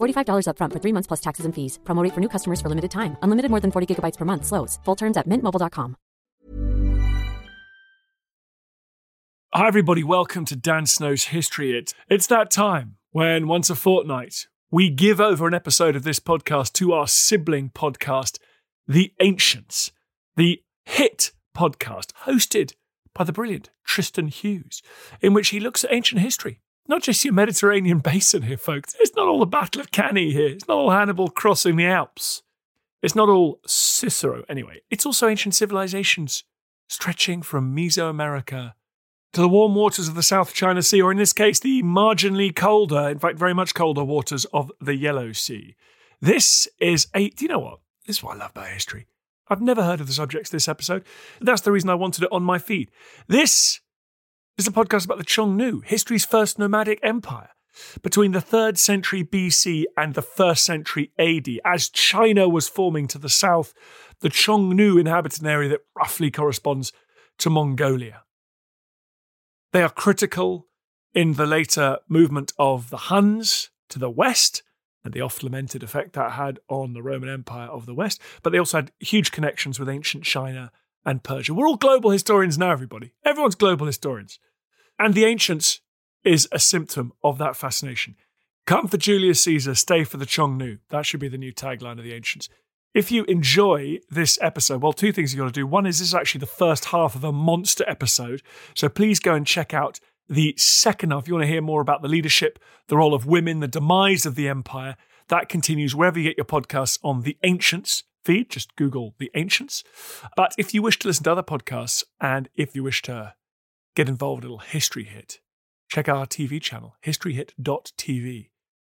$45 upfront for three months plus taxes and fees. Promo rate for new customers for limited time. Unlimited more than 40 gigabytes per month. Slows. Full terms at mintmobile.com. Hi, everybody. Welcome to Dan Snow's History Hit. It's that time when once a fortnight we give over an episode of this podcast to our sibling podcast, The Ancients, the hit podcast hosted by the brilliant Tristan Hughes, in which he looks at ancient history. Not just your Mediterranean basin here, folks. It's not all the Battle of Cannae here. It's not all Hannibal crossing the Alps. It's not all Cicero, anyway. It's also ancient civilizations stretching from Mesoamerica to the warm waters of the South China Sea, or in this case, the marginally colder, in fact, very much colder waters of the Yellow Sea. This is a, do you know what? This is what I love about history. I've never heard of the subjects this episode. That's the reason I wanted it on my feed. This is a podcast about the Xiongnu, history's first nomadic empire. Between the 3rd century BC and the 1st century AD, as China was forming to the south, the Xiongnu inhabited an area that roughly corresponds to Mongolia. They are critical in the later movement of the Huns to the west and the oft lamented effect that had on the Roman Empire of the West, but they also had huge connections with ancient China and Persia. We're all global historians now, everybody. Everyone's global historians. And the ancients is a symptom of that fascination. Come for Julius Caesar, stay for the Xiongnu. That should be the new tagline of the ancients. If you enjoy this episode, well, two things you got to do. One is this is actually the first half of a monster episode. So please go and check out the second half. If you want to hear more about the leadership, the role of women, the demise of the empire, that continues wherever you get your podcasts on the Ancients feed. Just Google the Ancients. But if you wish to listen to other podcasts and if you wish to get involved in a little history hit, check our TV channel, historyhit.tv.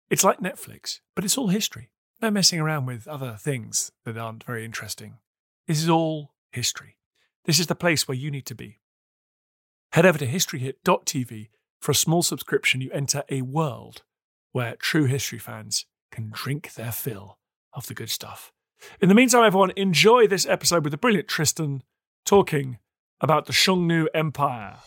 It's like Netflix, but it's all history. No messing around with other things that aren't very interesting. This is all history. This is the place where you need to be. Head over to historyhit.tv for a small subscription. You enter a world where true history fans can drink their fill of the good stuff. In the meantime, everyone, enjoy this episode with the brilliant Tristan talking about the Xiongnu Empire.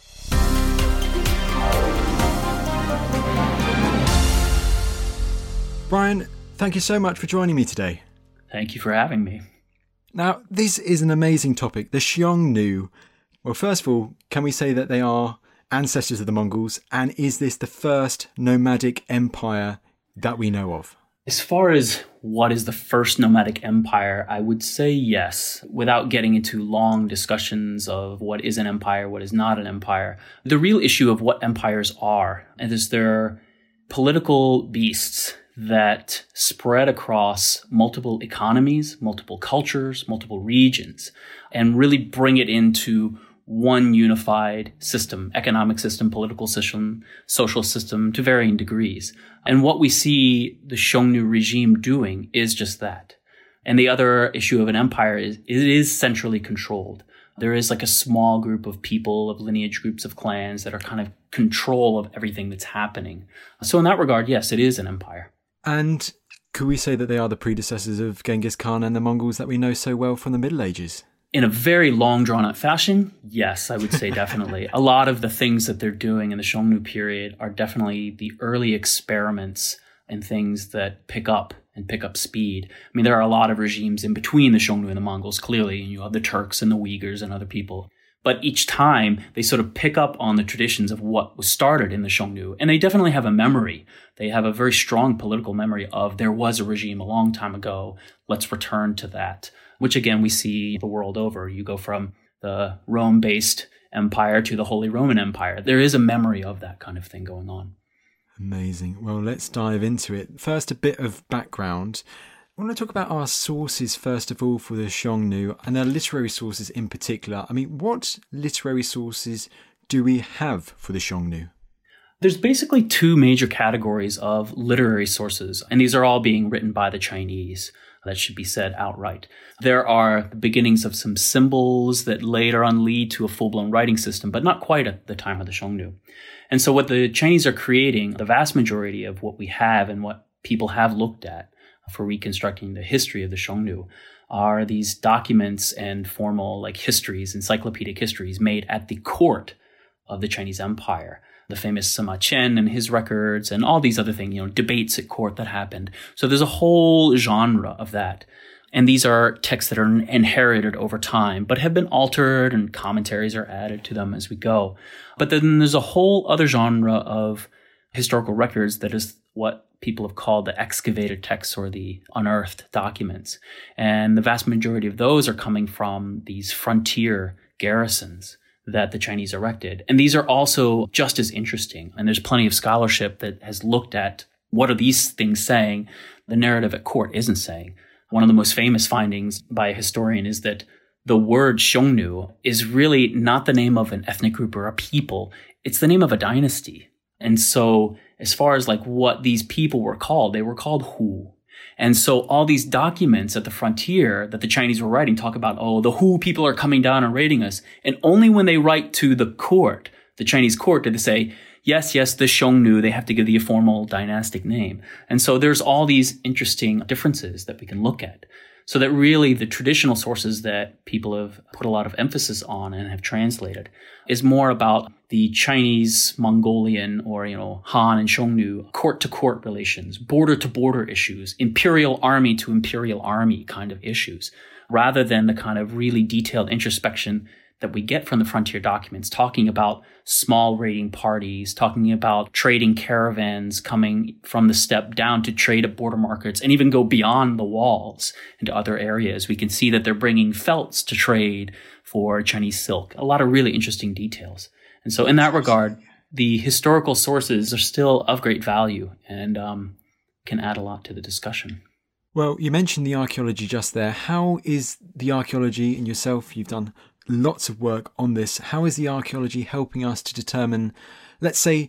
Bryan, thank you so much for joining me today. Thank you for having me. Now, this is an amazing topic. The Xiongnu. Well, first of all, can we say that they are ancestors of the Mongols? And is this the first nomadic empire that we know of? As far as what is the first nomadic empire, I would say yes, without getting into long discussions of what is an empire, what is not an empire. The real issue of what empires are is they're political beasts that spread across multiple economies, multiple cultures, multiple regions, and really bring it into one unified system, economic system, political system, social system to varying degrees. And what we see the Xiongnu regime doing is just that. And the other issue of an empire is it is centrally controlled. There is like a small group of people, of lineage groups of clans that are kind of control of everything that's happening. So in that regard, yes, it is an empire. And could we say that they are the predecessors of Genghis Khan and the Mongols that we know so well from the Middle Ages? In a very long drawn out fashion, yes, I would say definitely. a lot of the things that they're doing in the Xiongnu period are definitely the early experiments and things that pick up and pick up speed. I mean, there are a lot of regimes in between the Xiongnu and the Mongols, clearly, and you have the Turks and the Uyghurs and other people. But each time they sort of pick up on the traditions of what was started in the Xiongnu, and they definitely have a memory. They have a very strong political memory of there was a regime a long time ago. Let's return to that which again we see the world over. You go from the Rome based empire to the Holy Roman Empire. There is a memory of that kind of thing going on. Amazing. Well, let's dive into it. First, a bit of background. I want to talk about our sources first of all for the Xiongnu and our literary sources in particular. I mean, what literary sources do we have for the Xiongnu? There's basically two major categories of literary sources, and these are all being written by the Chinese. That should be said outright. There are the beginnings of some symbols that later on lead to a full blown writing system, but not quite at the time of the Xiongnu. And so, what the Chinese are creating, the vast majority of what we have and what people have looked at for reconstructing the history of the Xiongnu, are these documents and formal like histories, encyclopedic histories made at the court of the Chinese Empire the famous Sima Qian and his records and all these other things, you know, debates at court that happened. So there's a whole genre of that. And these are texts that are inherited over time, but have been altered and commentaries are added to them as we go. But then there's a whole other genre of historical records that is what people have called the excavated texts or the unearthed documents. And the vast majority of those are coming from these frontier garrisons that the Chinese erected. And these are also just as interesting. And there's plenty of scholarship that has looked at what are these things saying the narrative at court isn't saying. One of the most famous findings by a historian is that the word Xiongnu is really not the name of an ethnic group or a people. It's the name of a dynasty. And so as far as like what these people were called, they were called Hu. And so all these documents at the frontier that the Chinese were writing talk about, oh, the Hu people are coming down and raiding us. And only when they write to the court, the Chinese court, did they say, yes, yes, the Xiongnu, they have to give the formal dynastic name. And so there's all these interesting differences that we can look at. So that really the traditional sources that people have put a lot of emphasis on and have translated is more about the Chinese, Mongolian, or, you know, Han and Xiongnu court to court relations, border to border issues, imperial army to imperial army kind of issues, rather than the kind of really detailed introspection that we get from the frontier documents, talking about small raiding parties, talking about trading caravans coming from the steppe down to trade at border markets and even go beyond the walls into other areas. We can see that they're bringing felts to trade for Chinese silk. A lot of really interesting details. And so, in that regard, the historical sources are still of great value and um, can add a lot to the discussion. Well, you mentioned the archaeology just there. How is the archaeology and yourself? You've done lots of work on this. How is the archaeology helping us to determine, let's say,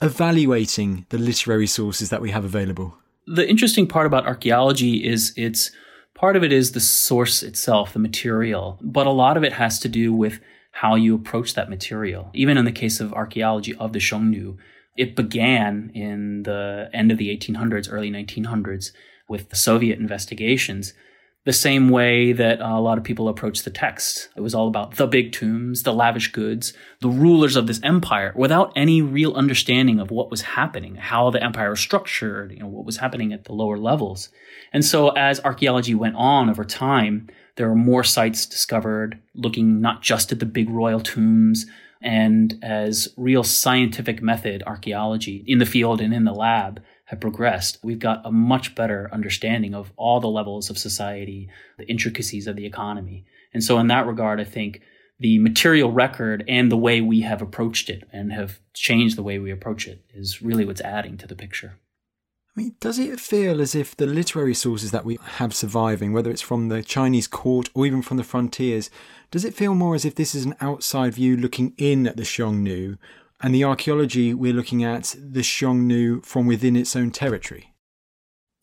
evaluating the literary sources that we have available? The interesting part about archaeology is it's part of it is the source itself, the material, but a lot of it has to do with how you approach that material. Even in the case of archaeology of the Xiongnu, it began in the end of the 1800s, early 1900s with the Soviet investigations the same way that uh, a lot of people approach the text. It was all about the big tombs, the lavish goods, the rulers of this empire, without any real understanding of what was happening, how the empire was structured, you know, what was happening at the lower levels. And so as archaeology went on over time, there were more sites discovered looking not just at the big royal tombs, and as real scientific method archaeology in the field and in the lab have progressed, we've got a much better understanding of all the levels of society, the intricacies of the economy. And so, in that regard, I think the material record and the way we have approached it and have changed the way we approach it is really what's adding to the picture. I mean, does it feel as if the literary sources that we have surviving, whether it's from the Chinese court or even from the frontiers, does it feel more as if this is an outside view looking in at the Xiongnu and the archaeology we're looking at the Xiongnu from within its own territory?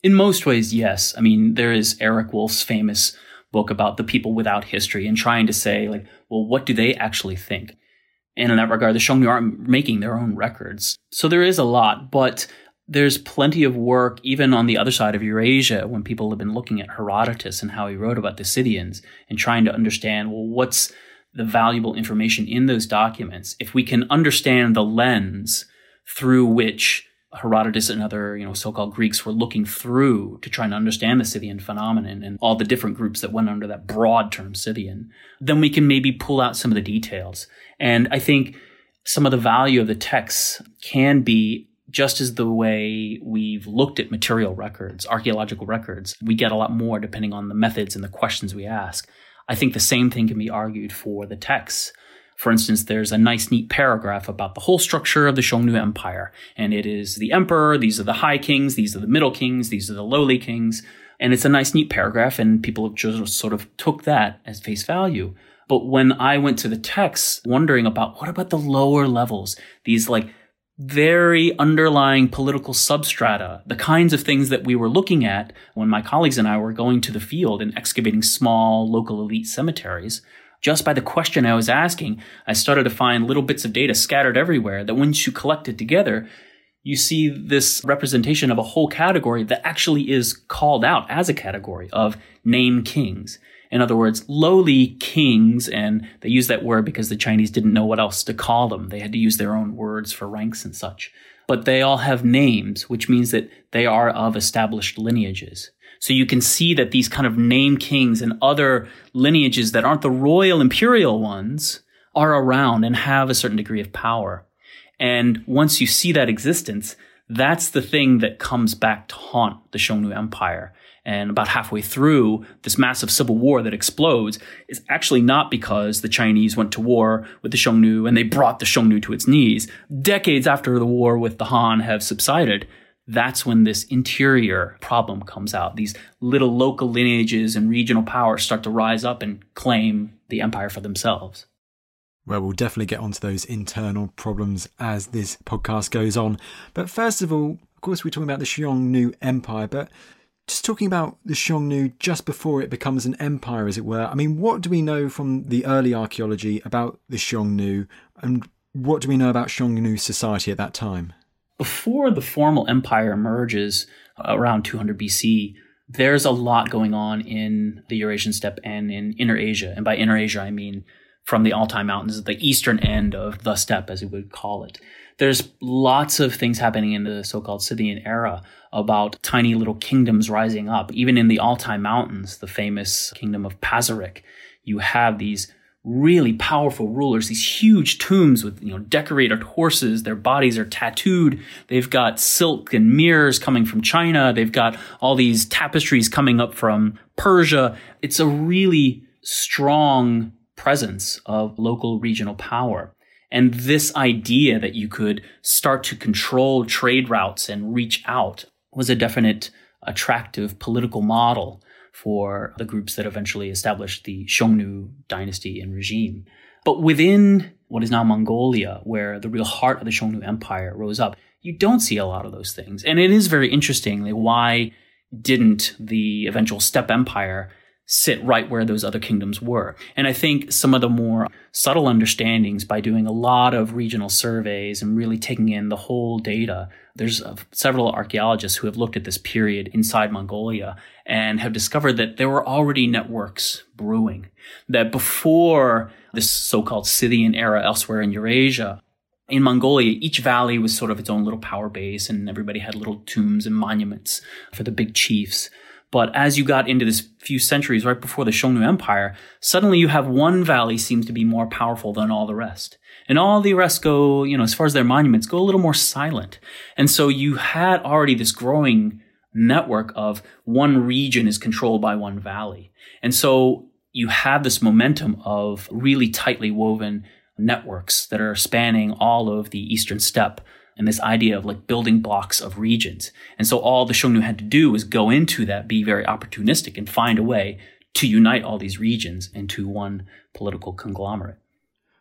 In most ways, yes. I mean, there is Eric Wolf's famous book about the people without history and trying to say, like, well, what do they actually think? And in that regard, the Xiongnu aren't making their own records. So there is a lot, but there's plenty of work even on the other side of Eurasia when people have been looking at Herodotus and how he wrote about the Scythians and trying to understand, well, what's the valuable information in those documents, if we can understand the lens through which Herodotus and other, you know, so-called Greeks were looking through to try and understand the Scythian phenomenon and all the different groups that went under that broad term Scythian, then we can maybe pull out some of the details. And I think some of the value of the texts can be just as the way we've looked at material records, archaeological records, we get a lot more depending on the methods and the questions we ask. I think the same thing can be argued for the texts. For instance, there's a nice, neat paragraph about the whole structure of the Xiongnu Empire. And it is the emperor, these are the high kings, these are the middle kings, these are the lowly kings. And it's a nice, neat paragraph, and people just sort of took that as face value. But when I went to the text, wondering about what about the lower levels, these like very underlying political substrata, the kinds of things that we were looking at when my colleagues and I were going to the field and excavating small local elite cemeteries. Just by the question I was asking, I started to find little bits of data scattered everywhere that once you collect it together, you see this representation of a whole category that actually is called out as a category of name kings. In other words, lowly kings, and they use that word because the Chinese didn't know what else to call them. They had to use their own words for ranks and such. But they all have names, which means that they are of established lineages. So you can see that these kind of name kings and other lineages that aren't the royal imperial ones are around and have a certain degree of power. And once you see that existence, that's the thing that comes back to haunt the Xiongnu Empire and about halfway through this massive civil war that explodes is actually not because the Chinese went to war with the Xiongnu and they brought the Xiongnu to its knees. Decades after the war with the Han have subsided, that's when this interior problem comes out. These little local lineages and regional powers start to rise up and claim the empire for themselves. Well, we'll definitely get onto those internal problems as this podcast goes on. But first of all, of course, we're talking about the Xiongnu Empire, but just talking about the Xiongnu just before it becomes an empire, as it were. I mean, what do we know from the early archaeology about the Xiongnu, and what do we know about Xiongnu society at that time? Before the formal empire emerges uh, around 200 BC, there's a lot going on in the Eurasian steppe and in Inner Asia. And by Inner Asia, I mean from the Altai Mountains, the eastern end of the steppe, as we would call it. There's lots of things happening in the so-called Scythian era about tiny little kingdoms rising up. Even in the Altai Mountains, the famous kingdom of Pazyryk, you have these really powerful rulers, these huge tombs with, you know, decorated horses. Their bodies are tattooed. They've got silk and mirrors coming from China. They've got all these tapestries coming up from Persia. It's a really strong presence of local regional power. And this idea that you could start to control trade routes and reach out was a definite attractive political model for the groups that eventually established the Xiongnu dynasty and regime. But within what is now Mongolia, where the real heart of the Xiongnu Empire rose up, you don't see a lot of those things. And it is very interesting like, why didn't the eventual steppe empire sit right where those other kingdoms were. And I think some of the more subtle understandings by doing a lot of regional surveys and really taking in the whole data. There's uh, several archaeologists who have looked at this period inside Mongolia and have discovered that there were already networks brewing. That before this so-called Scythian era elsewhere in Eurasia, in Mongolia, each valley was sort of its own little power base and everybody had little tombs and monuments for the big chiefs. But as you got into this few centuries right before the Xiongnu Empire, suddenly you have one valley seems to be more powerful than all the rest. And all the rest go, you know, as far as their monuments, go a little more silent. And so you had already this growing network of one region is controlled by one valley. And so you have this momentum of really tightly woven networks that are spanning all of the eastern steppe and this idea of like building blocks of regions. And so all the Xiongnu had to do was go into that, be very opportunistic and find a way to unite all these regions into one political conglomerate.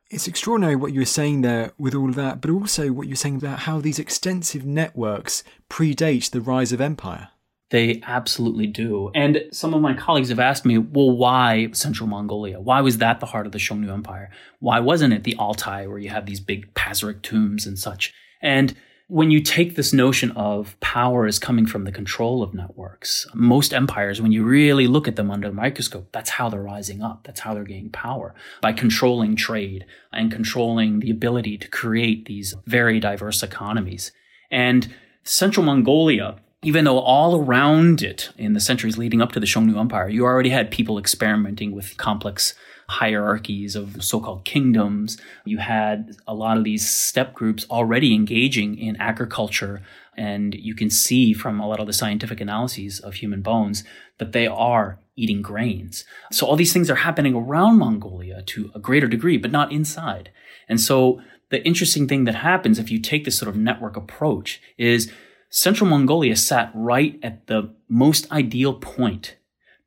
It's extraordinary what you were saying there with all of that, but also what you're saying about how these extensive networks predate the rise of empire. They absolutely do. And some of my colleagues have asked me, well, why Central Mongolia? Why was that the heart of the Xiongnu Empire? Why wasn't it the Altai, where you have these big Pazyryk tombs and such? And when you take this notion of power is coming from the control of networks, most empires, when you really look at them under the microscope, that's how they're rising up. That's how they're gaining power by controlling trade and controlling the ability to create these very diverse economies. And Central Mongolia, even though all around it in the centuries leading up to the Xiongnu Empire, you already had people experimenting with complex hierarchies of so-called kingdoms. You had a lot of these steppe groups already engaging in agriculture. And you can see from a lot of the scientific analyses of human bones that they are eating grains. So all these things are happening around Mongolia to a greater degree, but not inside. And so the interesting thing that happens if you take this sort of network approach is Central Mongolia sat right at the most ideal point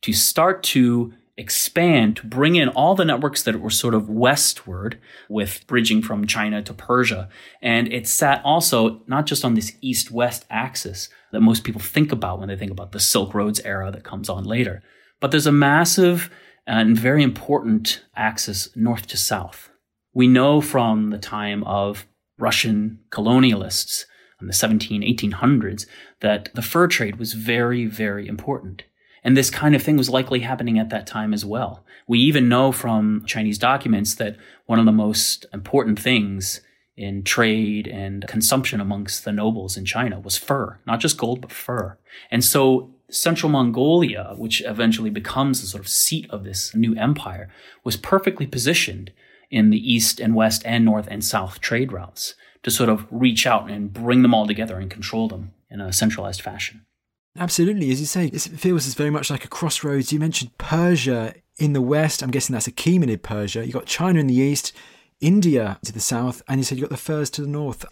to start to expand, to bring in all the networks that were sort of westward with bridging from China to Persia. And it sat also not just on this east west axis that most people think about when they think about the Silk Roads era that comes on later, but there's a massive and very important axis north to south. We know from the time of Russian colonialists in the 17, 1800s that the fur trade was very, very important. And this kind of thing was likely happening at that time as well. We even know from Chinese documents that one of the most important things in trade and consumption amongst the nobles in China was fur, not just gold, but fur. And so Central Mongolia, which eventually becomes the sort of seat of this new empire, was perfectly positioned in the east and west and north and south trade routes to sort of reach out and bring them all together and control them in a centralized fashion. Absolutely. As you say, it feels as very much like a crossroads. You mentioned Persia in the west. I'm guessing that's a Achaemenid Persia. You've got China in the east, India to the south, and you said you've got the furs to the north.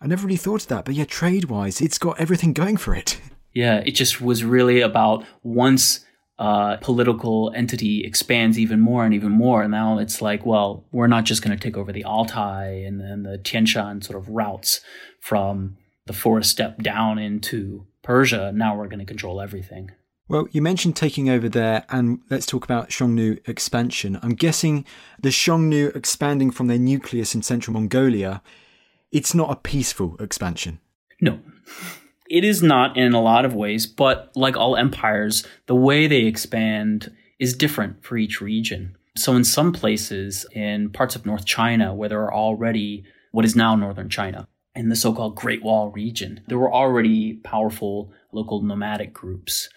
I never really thought of that, but yeah, trade wise, it's got everything going for it. Yeah, it just was really about once a political entity expands even more and even more. And now it's like, well, we're not just going to take over the Altai and then the Tian Shan sort of routes from the forest steppe down into Persia. Now we're going to control everything. Well, you mentioned taking over there, and let's talk about Xiongnu expansion. I'm guessing the Xiongnu expanding from their nucleus in central Mongolia, it's not a peaceful expansion. No. It is not in a lot of ways, but like all empires, the way they expand is different for each region. So, in some places, in parts of North China, where there are already what is now northern China, in the so called Great Wall region, there were already powerful local nomadic groups.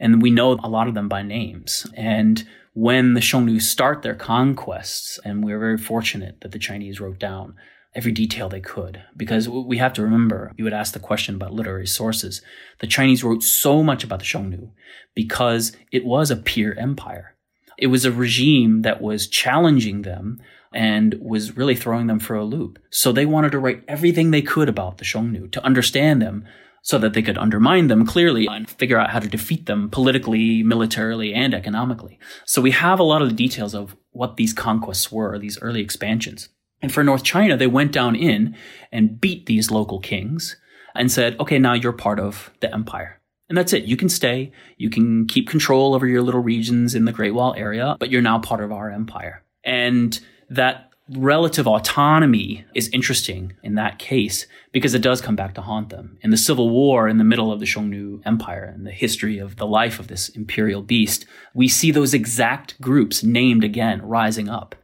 And we know a lot of them by names. And when the Xiongnu start their conquests, and we're very fortunate that the Chinese wrote down every detail they could. Because we have to remember, you would ask the question about literary sources. The Chinese wrote so much about the Xiongnu because it was a peer empire. It was a regime that was challenging them and was really throwing them for a loop. So they wanted to write everything they could about the Xiongnu to understand them so that they could undermine them clearly and figure out how to defeat them politically, militarily, and economically. So we have a lot of the details of what these conquests were, these early expansions. And for North China, they went down in and beat these local kings and said, okay, now you're part of the empire. And that's it. You can stay. You can keep control over your little regions in the Great Wall area, but you're now part of our empire. And that relative autonomy is interesting in that case because it does come back to haunt them. In the civil war in the middle of the Xiongnu Empire and the history of the life of this imperial beast, we see those exact groups named again rising up.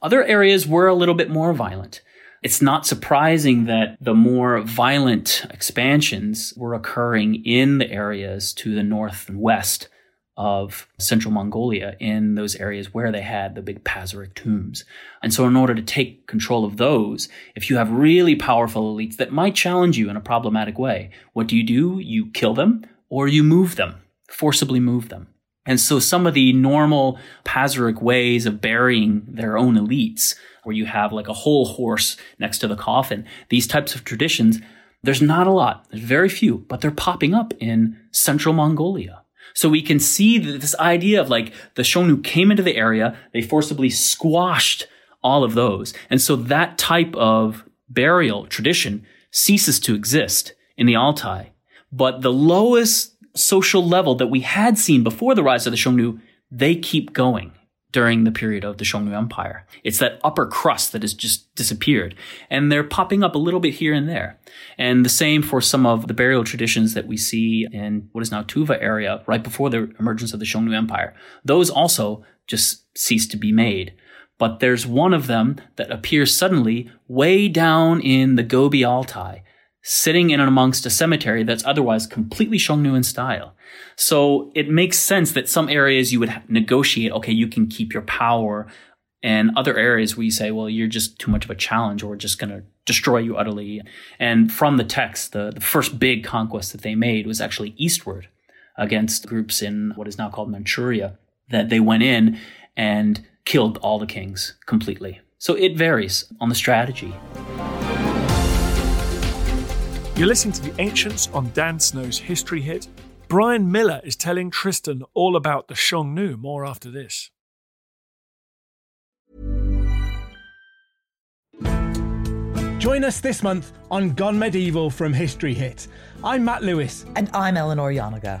Other areas were a little bit more violent. It's not surprising that the more violent expansions were occurring in the areas to the north and west of central Mongolia in those areas where they had the big Pazyryk tombs. And so in order to take control of those, if you have really powerful elites that might challenge you in a problematic way, what do you do? You kill them or you move them, forcibly move them. And so some of the normal Pazyryk ways of burying their own elites, where you have like a whole horse next to the coffin, these types of traditions, there's not a lot. There's very few, but they're popping up in central Mongolia. So we can see that this idea of like the Xiongnu came into the area, they forcibly squashed all of those. And so that type of burial tradition ceases to exist in the Altai. But the lowest social level that we had seen before the rise of the Xiongnu, they keep going during the period of the Xiongnu Empire. It's that upper crust that has just disappeared. And they're popping up a little bit here and there. And the same for some of the burial traditions that we see in what is now Tuva area, right before the emergence of the Xiongnu Empire. Those also just cease to be made. But there's one of them that appears suddenly way down in the Gobi Altai sitting in and amongst a cemetery that's otherwise completely Xiongnu in style. So it makes sense that some areas you would negotiate, okay, you can keep your power and other areas where you say, well, you're just too much of a challenge or we're just going to destroy you utterly. And from the text, the, the first big conquest that they made was actually eastward against groups in what is now called Manchuria, that they went in and killed all the kings completely. So it varies on the strategy. You're listening to The Ancients on Dan Snow's History Hit. Bryan Miller is telling Tristan all about the Xiongnu. More after this. Join us this month on Gone Medieval from History Hit. I'm Matt Lewis. And I'm Eleanor Janega.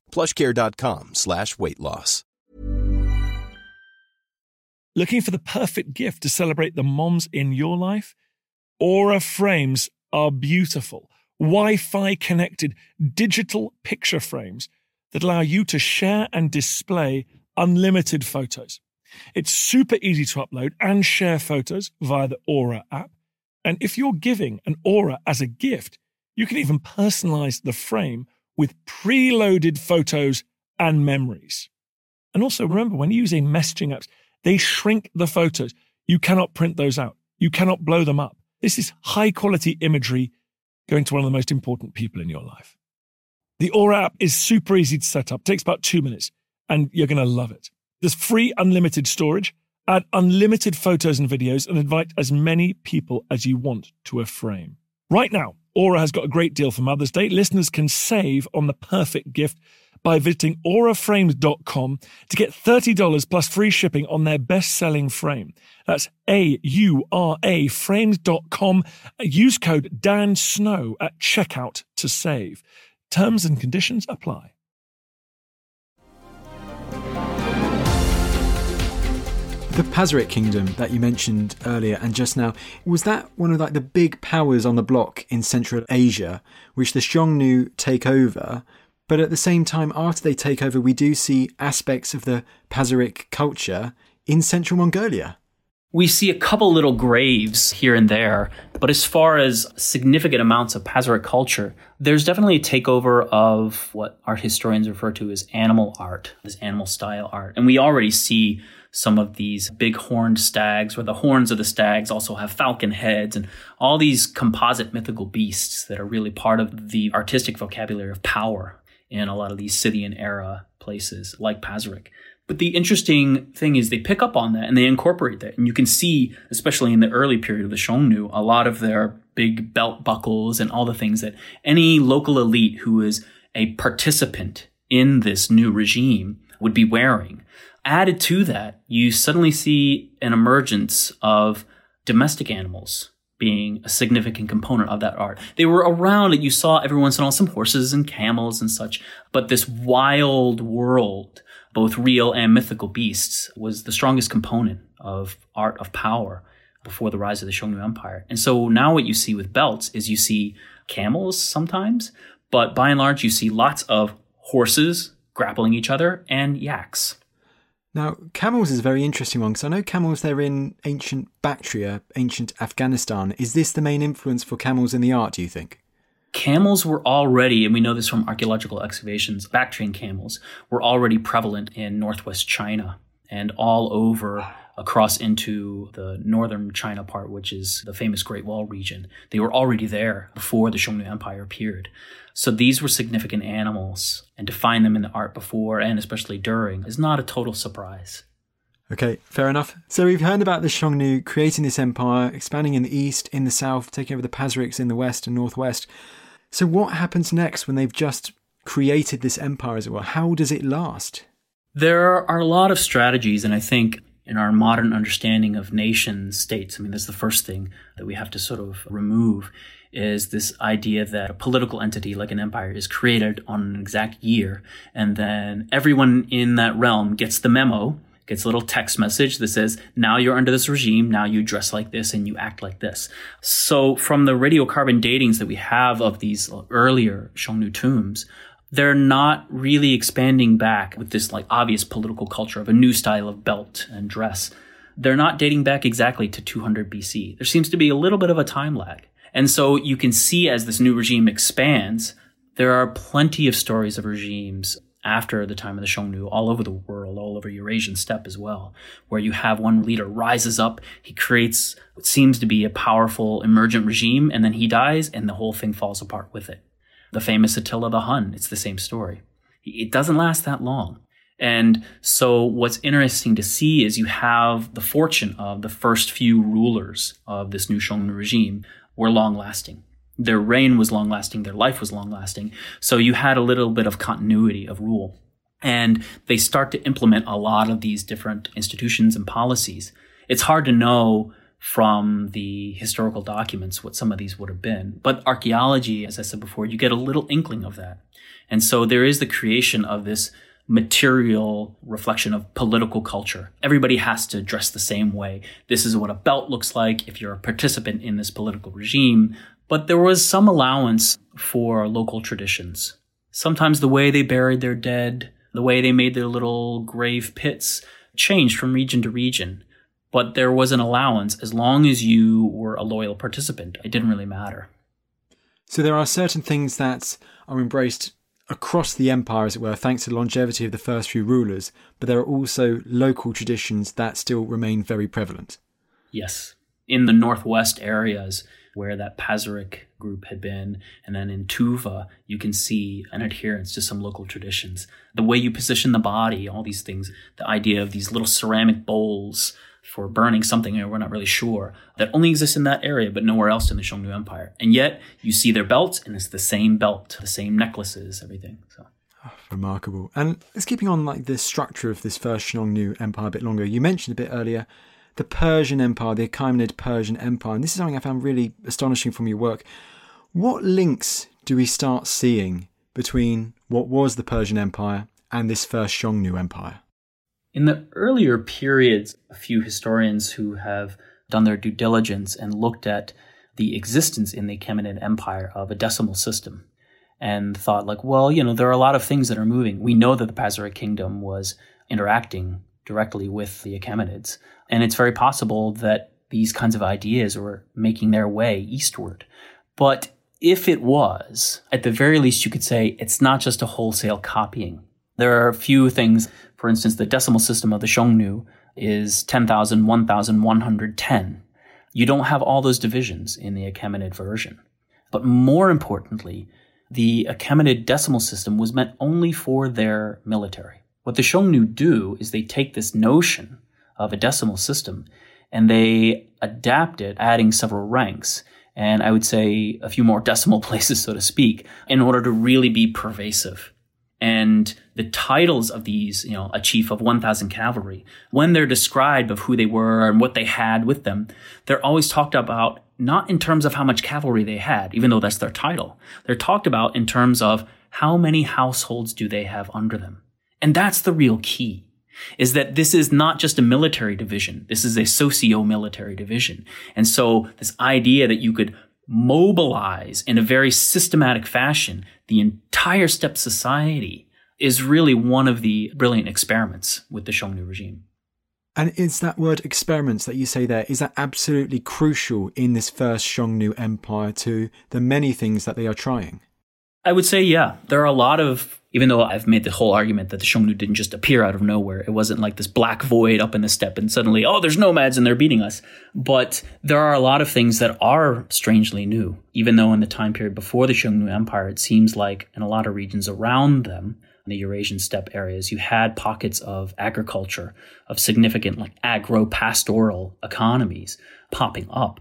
Plushcare.com slash weight loss. Looking for the perfect gift to celebrate the moms in your life? Aura frames are beautiful, Wi Fi connected digital picture frames that allow you to share and display unlimited photos. It's super easy to upload and share photos via the Aura app. And if you're giving an Aura as a gift, you can even personalize the frame with preloaded photos and memories. And also remember, when using messaging apps, they shrink the photos. You cannot print those out. You cannot blow them up. This is high quality imagery going to one of the most important people in your life. The Aura app is super easy to set up, it takes about two minutes and you're going to love it. There's free unlimited storage, add unlimited photos and videos, and invite as many people as you want to a frame. Right now, Aura has got a great deal for Mother's Day. Listeners can save on the perfect gift by visiting auraframes.com to get $30 plus free shipping on their best selling frame. That's A U R A frames.com. Use code Dan Snow at checkout to save. Terms and conditions apply. The Pazyryk kingdom that you mentioned earlier and just now, was that one of like the big powers on the block in Central Asia, which the Xiongnu take over? But at the same time, after they take over, we do see aspects of the Pazyryk culture in Central Mongolia. We see a couple little graves here and there, but as far as significant amounts of Pazyryk culture, there's definitely a takeover of what art historians refer to as animal art, as animal style art. And we already see some of these big horned stags, where the horns of the stags also have falcon heads, and all these composite mythical beasts that are really part of the artistic vocabulary of power in a lot of these Scythian era places like Pazyryk. But the interesting thing is they pick up on that and they incorporate that. And you can see, especially in the early period of the Xiongnu, a lot of their big belt buckles and all the things that any local elite who is a participant in this new regime would be wearing. Added to that, you suddenly see an emergence of domestic animals being a significant component of that art. They were around and you saw every once in a while some horses and camels and such, but this wild world, both real and mythical beasts, was the strongest component of art of power before the rise of the Xiongnu Empire. And so now what you see with belts is you see camels sometimes, but by and large you see lots of horses grappling each other and yaks. Now, camels is a very interesting one because I know camels they're in ancient Bactria, ancient Afghanistan. Is this the main influence for camels in the art, do you think? Camels were already, and we know this from archaeological excavations, Bactrian camels were already prevalent in northwest China and all over across into the northern China part, which is the famous Great Wall region. They were already there before the Xiongnu Empire appeared. So these were significant animals, and to find them in the art before and especially during is not a total surprise. Okay, fair enough. So we've heard about the Xiongnu creating this empire, expanding in the east, in the south, taking over the Pazyryks in the west and northwest. So what happens next when they've just created this empire as well? How does it last? There are a lot of strategies, and I think in our modern understanding of nation states, I mean, that's the first thing that we have to sort of remove is this idea that a political entity like an empire is created on an exact year, and then everyone in that realm gets the memo gets a little text message that says, now you're under this regime, now you dress like this and you act like this. So from the radiocarbon datings that we have of these earlier Xiongnu tombs, they're not really expanding back with this like obvious political culture of a new style of belt and dress. They're not dating back exactly to 200 BC. There seems to be a little bit of a time lag. And so you can see as this new regime expands, there are plenty of stories of regimes after the time of the Xiongnu all over the world, all over Eurasian steppe as well, where you have one leader rises up, he creates what seems to be a powerful emergent regime, and then he dies, and the whole thing falls apart with it. The famous Attila the Hun, it's the same story. It doesn't last that long. And so what's interesting to see is you have the fortune of the first few rulers of this new Xiongnu regime were long lasting their reign was long lasting, their life was long lasting. So you had a little bit of continuity of rule. And they start to implement a lot of these different institutions and policies. It's hard to know from the historical documents what some of these would have been. But archaeology, as I said before, you get a little inkling of that. And so there is the creation of this material reflection of political culture. Everybody has to dress the same way. This is what a belt looks like if you're a participant in this political regime. But there was some allowance for local traditions. Sometimes the way they buried their dead, the way they made their little grave pits changed from region to region. But there was an allowance as long as you were a loyal participant. It didn't really matter. So there are certain things that are embraced across the empire, as it were, thanks to the longevity of the first few rulers, but there are also local traditions that still remain very prevalent. Yes. In the northwest areas, where that Pazyryk group had been. And then in Tuva, you can see an adherence to some local traditions. The way you position the body, all these things, the idea of these little ceramic bowls for burning something, we're not really sure, that only exists in that area, but nowhere else in the Xiongnu Empire. And yet, you see their belts, and it's the same belt, the same necklaces, everything. So. Oh, remarkable. And it's keeping on like the structure of this first Xiongnu Empire a bit longer. You mentioned a bit earlier the Persian Empire, the Achaemenid Persian Empire. And this is something I found really astonishing from your work. What links do we start seeing between what was the Persian Empire and this first Xiongnu Empire? In the earlier periods, a few historians who have done their due diligence and looked at the existence in the Achaemenid Empire of a decimal system and thought, like, well, you know, there are a lot of things that are moving. We know that the Pazyryk kingdom was interacting directly with the Achaemenids. And it's very possible that these kinds of ideas were making their way eastward. But if it was, at the very least, you could say it's not just a wholesale copying. There are a few things, for instance, the decimal system of the Xiongnu is 10,000, 1,110. You don't have all those divisions in the Achaemenid version. But more importantly, the Achaemenid decimal system was meant only for their military. What the Xiongnu do is they take this notion of a decimal system and they adapt it, adding several ranks and I would say a few more decimal places, so to speak, in order to really be pervasive. And the titles of these, you know, a chief of 1,000 cavalry, when they're described of who they were and what they had with them, they're always talked about not in terms of how much cavalry they had, even though that's their title. They're talked about in terms of how many households do they have under them. And that's the real key is that this is not just a military division. This is a socio-military division. And so this idea that you could mobilize in a very systematic fashion the entire steppe society is really one of the brilliant experiments with the Xiongnu regime. And is that word experiments that you say there, is that absolutely crucial in this first Xiongnu empire to the many things that they are trying? I would say, yeah. There are a lot of even though I've made the whole argument that the Xiongnu didn't just appear out of nowhere. It wasn't like this black void up in the steppe and suddenly, oh, there's nomads and they're beating us. But there are a lot of things that are strangely new, even though in the time period before the Xiongnu Empire, it seems like in a lot of regions around them, the Eurasian steppe areas, you had pockets of agriculture, of significant like agro-pastoral economies popping up.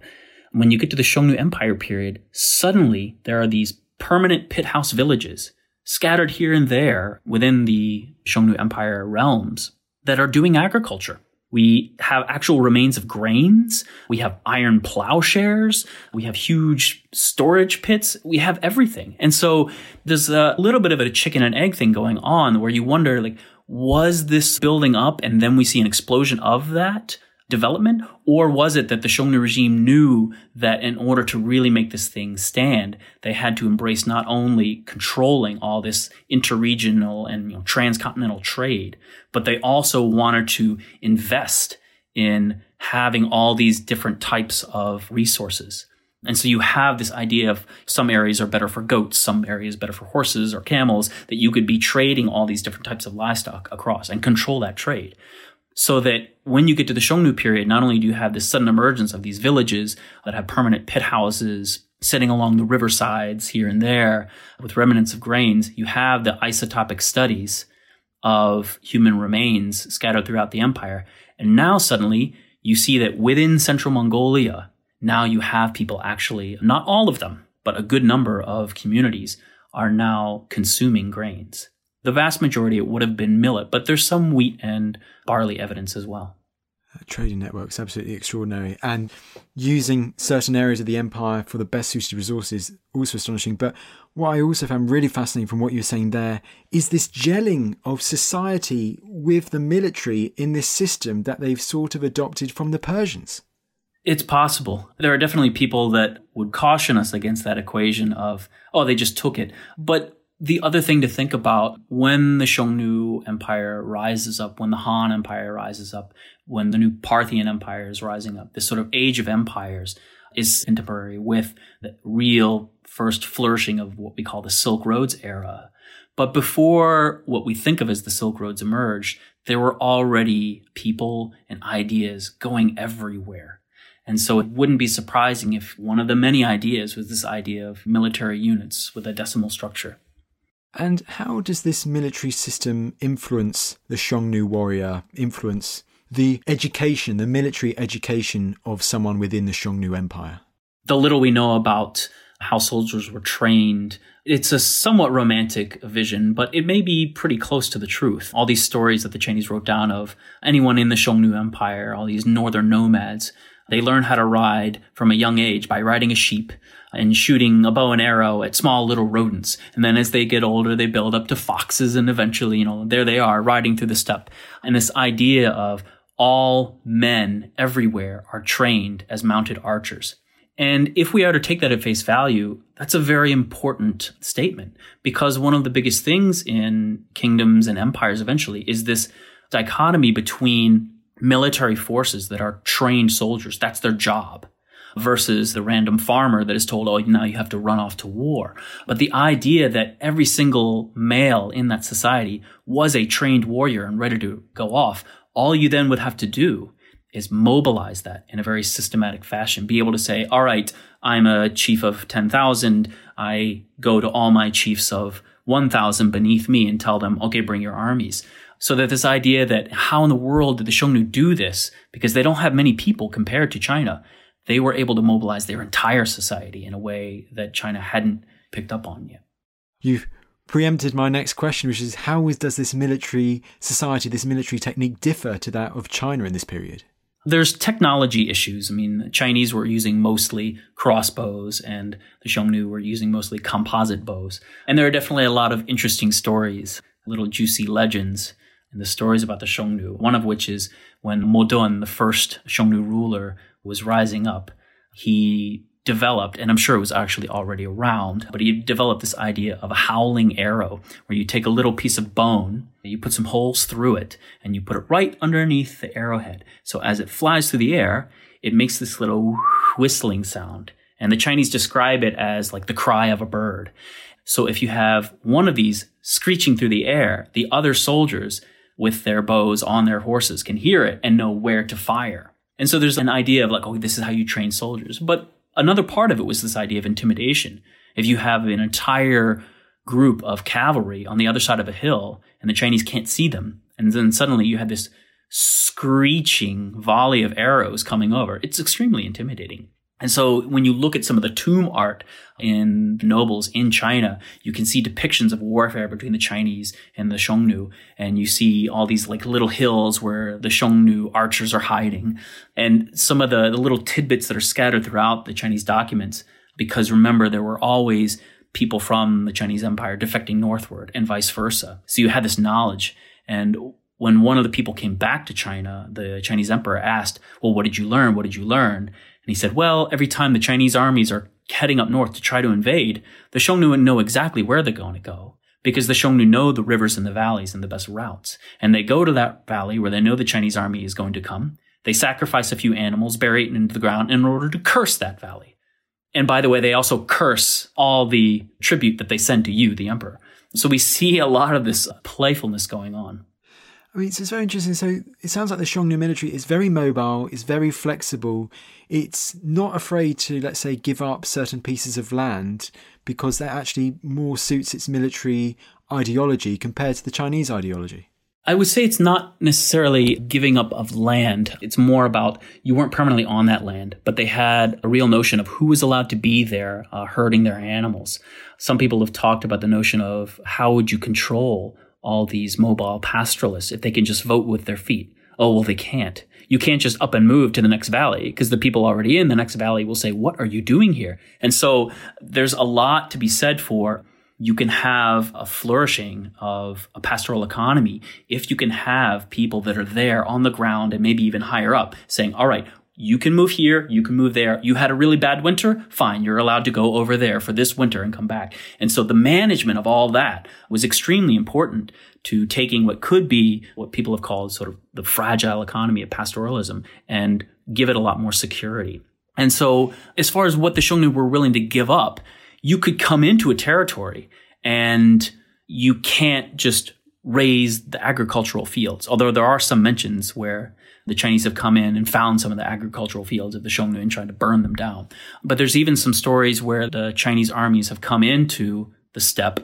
When you get to the Xiongnu Empire period, suddenly there are these permanent pit house villages scattered here and there within the Xiongnu Empire realms that are doing agriculture. We have actual remains of grains. We have iron plowshares. We have huge storage pits. We have everything. And so there's a little bit of a chicken and egg thing going on where you wonder, like, was this building up and then we see an explosion of that? Development? Or was it that the Xiongnu regime knew that in order to really make this thing stand, they had to embrace not only controlling all this interregional and you know, transcontinental trade, but they also wanted to invest in having all these different types of resources. And so you have this idea of some areas are better for goats, some areas better for horses or camels, that you could be trading all these different types of livestock across and control that trade so that when you get to the Xiongnu period, not only do you have this sudden emergence of these villages that have permanent pit houses sitting along the riversides here and there with remnants of grains, you have the isotopic studies of human remains scattered throughout the empire. And now suddenly you see that within central Mongolia, now you have people actually, not all of them, but a good number of communities are now consuming grains. The vast majority it would have been millet, but there's some wheat and barley evidence as well. trading networks absolutely extraordinary and using certain areas of the empire for the best suited resources also astonishing but what i also found really fascinating from what you were saying there is this gelling of society with the military in this system that they've sort of adopted from the persians it's possible. There are definitely people that would caution us against that equation of, oh, they just took it. But the other thing to think about when the Xiongnu Empire rises up, when the Han Empire rises up, when the new Parthian Empire is rising up, this sort of age of empires is contemporary with the real first flourishing of what we call the Silk Roads era. But before what we think of as the Silk Roads emerged, there were already people and ideas going everywhere. And so it wouldn't be surprising if one of the many ideas was this idea of military units with a decimal structure. And how does this military system influence the Xiongnu warrior, influence the education, the military education of someone within the Xiongnu Empire? The little we know about how soldiers were trained, it's a somewhat romantic vision, but it may be pretty close to the truth. All these stories that the Chinese wrote down of anyone in the Xiongnu Empire, all these northern nomads, they learn how to ride from a young age by riding a sheep and shooting a bow and arrow at small little rodents. And then as they get older, they build up to foxes and eventually, you know, there they are riding through the steppe. And this idea of all men everywhere are trained as mounted archers. And if we are to take that at face value, that's a very important statement because one of the biggest things in kingdoms and empires eventually is this dichotomy between military forces that are trained soldiers. That's their job versus the random farmer that is told, oh, now you have to run off to war. But the idea that every single male in that society was a trained warrior and ready to go off, all you then would have to do is mobilize that in a very systematic fashion. Be able to say, all right, I'm a chief of 10,000. I go to all my chiefs of 1,000 beneath me and tell them, okay, bring your armies. So that this idea that how in the world did the Xiongnu do this? Because they don't have many people compared to China they were able to mobilize their entire society in a way that China hadn't picked up on yet. You've preempted my next question, which is how does this military society, this military technique differ to that of China in this period? There's technology issues. I mean, the Chinese were using mostly crossbows and the Xiongnu were using mostly composite bows. And there are definitely a lot of interesting stories, little juicy legends and the stories about the Xiongnu, one of which is when Modun, the first Xiongnu ruler, was rising up, he developed, and I'm sure it was actually already around, but he developed this idea of a howling arrow where you take a little piece of bone, you put some holes through it, and you put it right underneath the arrowhead. So as it flies through the air, it makes this little whistling sound. And the Chinese describe it as like the cry of a bird. So if you have one of these screeching through the air, the other soldiers with their bows on their horses can hear it and know where to fire. And so there's an idea of like, oh, this is how you train soldiers. But another part of it was this idea of intimidation. If you have an entire group of cavalry on the other side of a hill and the Chinese can't see them. And then suddenly you have this screeching volley of arrows coming over. It's extremely intimidating. And so when you look at some of the tomb art in nobles in China, you can see depictions of warfare between the Chinese and the Xiongnu. And you see all these like little hills where the Xiongnu archers are hiding. And some of the, the little tidbits that are scattered throughout the Chinese documents, because remember, there were always people from the Chinese Empire defecting northward and vice versa. So you had this knowledge. And when one of the people came back to China, the Chinese emperor asked, well, what did you learn? What did you learn? And he said, well, every time the Chinese armies are heading up north to try to invade, the Xiongnu know exactly where they're going to go because the Xiongnu know the rivers and the valleys and the best routes. And they go to that valley where they know the Chinese army is going to come. They sacrifice a few animals, bury it into the ground in order to curse that valley. And by the way, they also curse all the tribute that they send to you, the emperor. So we see a lot of this playfulness going on. I mean, it's, it's very interesting. So it sounds like the Xiongnu military is very mobile, it's very flexible. It's not afraid to, let's say, give up certain pieces of land because that actually more suits its military ideology compared to the Chinese ideology. I would say it's not necessarily giving up of land. It's more about you weren't permanently on that land, but they had a real notion of who was allowed to be there uh, herding their animals. Some people have talked about the notion of how would you control all these mobile pastoralists if they can just vote with their feet. Oh, well, they can't. You can't just up and move to the next valley because the people already in the next valley will say, what are you doing here? And so there's a lot to be said for you can have a flourishing of a pastoral economy if you can have people that are there on the ground and maybe even higher up saying, all right, you can move here, you can move there. You had a really bad winter? Fine, you're allowed to go over there for this winter and come back. And so the management of all that was extremely important to taking what could be what people have called sort of the fragile economy of pastoralism and give it a lot more security. And so as far as what the Xiongnu were willing to give up, you could come into a territory and you can't just raze the agricultural fields. Although there are some mentions where the Chinese have come in and found some of the agricultural fields of the Xiongnu and tried to burn them down. But there's even some stories where the Chinese armies have come into the steppe.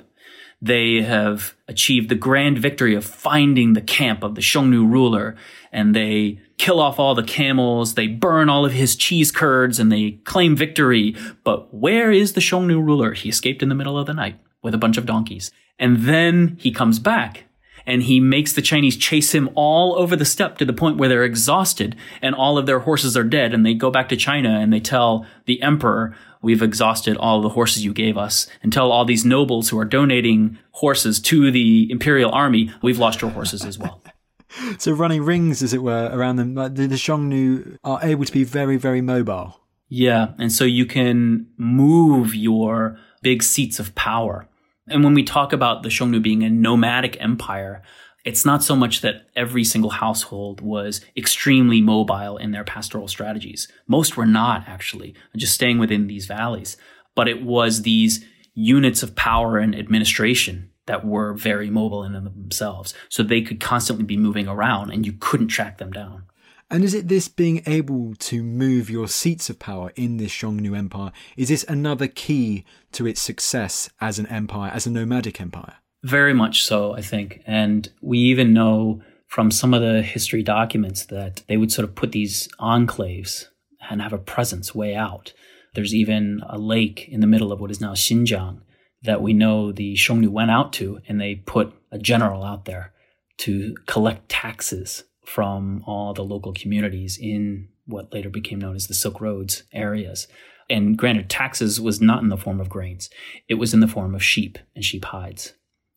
They have achieved the grand victory of finding the camp of the Xiongnu ruler and they kill off all the camels, they burn all of his cheese curds, and they claim victory. But where is the Xiongnu ruler? He escaped in the middle of the night with a bunch of donkeys. And then he comes back and he makes the Chinese chase him all over the steppe to the point where they're exhausted and all of their horses are dead. And they go back to China and they tell the emperor, we've exhausted all the horses you gave us and tell all these nobles who are donating horses to the imperial army, we've lost your horses as well. so running rings, as it were, around them. Like the, the Xiongnu are able to be very, very mobile. Yeah, and so you can move your big seats of power. And when we talk about the Xiongnu being a nomadic empire, it's not so much that every single household was extremely mobile in their pastoral strategies. Most were not actually, just staying within these valleys. But it was these units of power and administration that were very mobile in themselves. So they could constantly be moving around and you couldn't track them down. And is it this being able to move your seats of power in this Xiongnu Empire? Is this another key to its success as an empire, as a nomadic empire? Very much so, I think. And we even know from some of the history documents that they would sort of put these enclaves and have a presence way out. There's even a lake in the middle of what is now Xinjiang that we know the Xiongnu went out to, and they put a general out there to collect taxes from all the local communities in what later became known as the Silk Roads areas. And granted, taxes was not in the form of grains, it was in the form of sheep and sheep hides.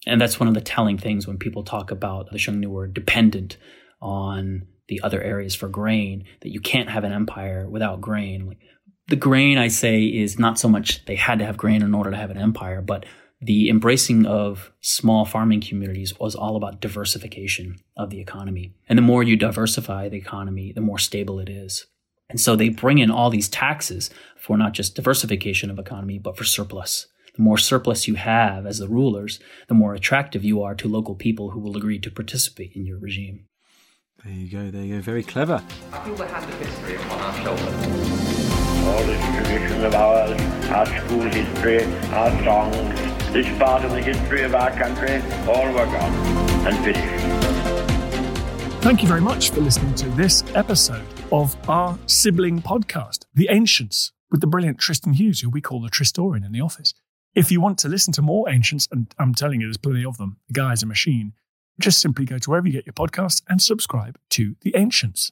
And that's one of the telling things when people talk about the Xiongnu were dependent on the other areas for grain, that you can't have an empire without grain. The grain, I say, is not so much they had to have grain in order to have an empire, but the embracing of small farming communities was all about diversification of the economy. And the more you diversify the economy, the more stable it is. And so they bring in all these taxes for not just diversification of economy, but for surplus. The more surplus you have as the rulers, the more attractive you are to local people who will agree to participate in your regime. There you go, there you go. Very clever. I feel the hand of history upon our shoulders. All this tradition of ours, our school history, our songs, this part of the history of our country, all were gone and finished. Thank you very much for listening to this episode of our sibling podcast, The Ancients, with the brilliant Tristan Hughes, who we call the Tristorian in the office. If you want to listen to more Ancients, and I'm telling you, there's plenty of them, the guy's a machine, just simply go to wherever you get your podcasts and subscribe to The Ancients.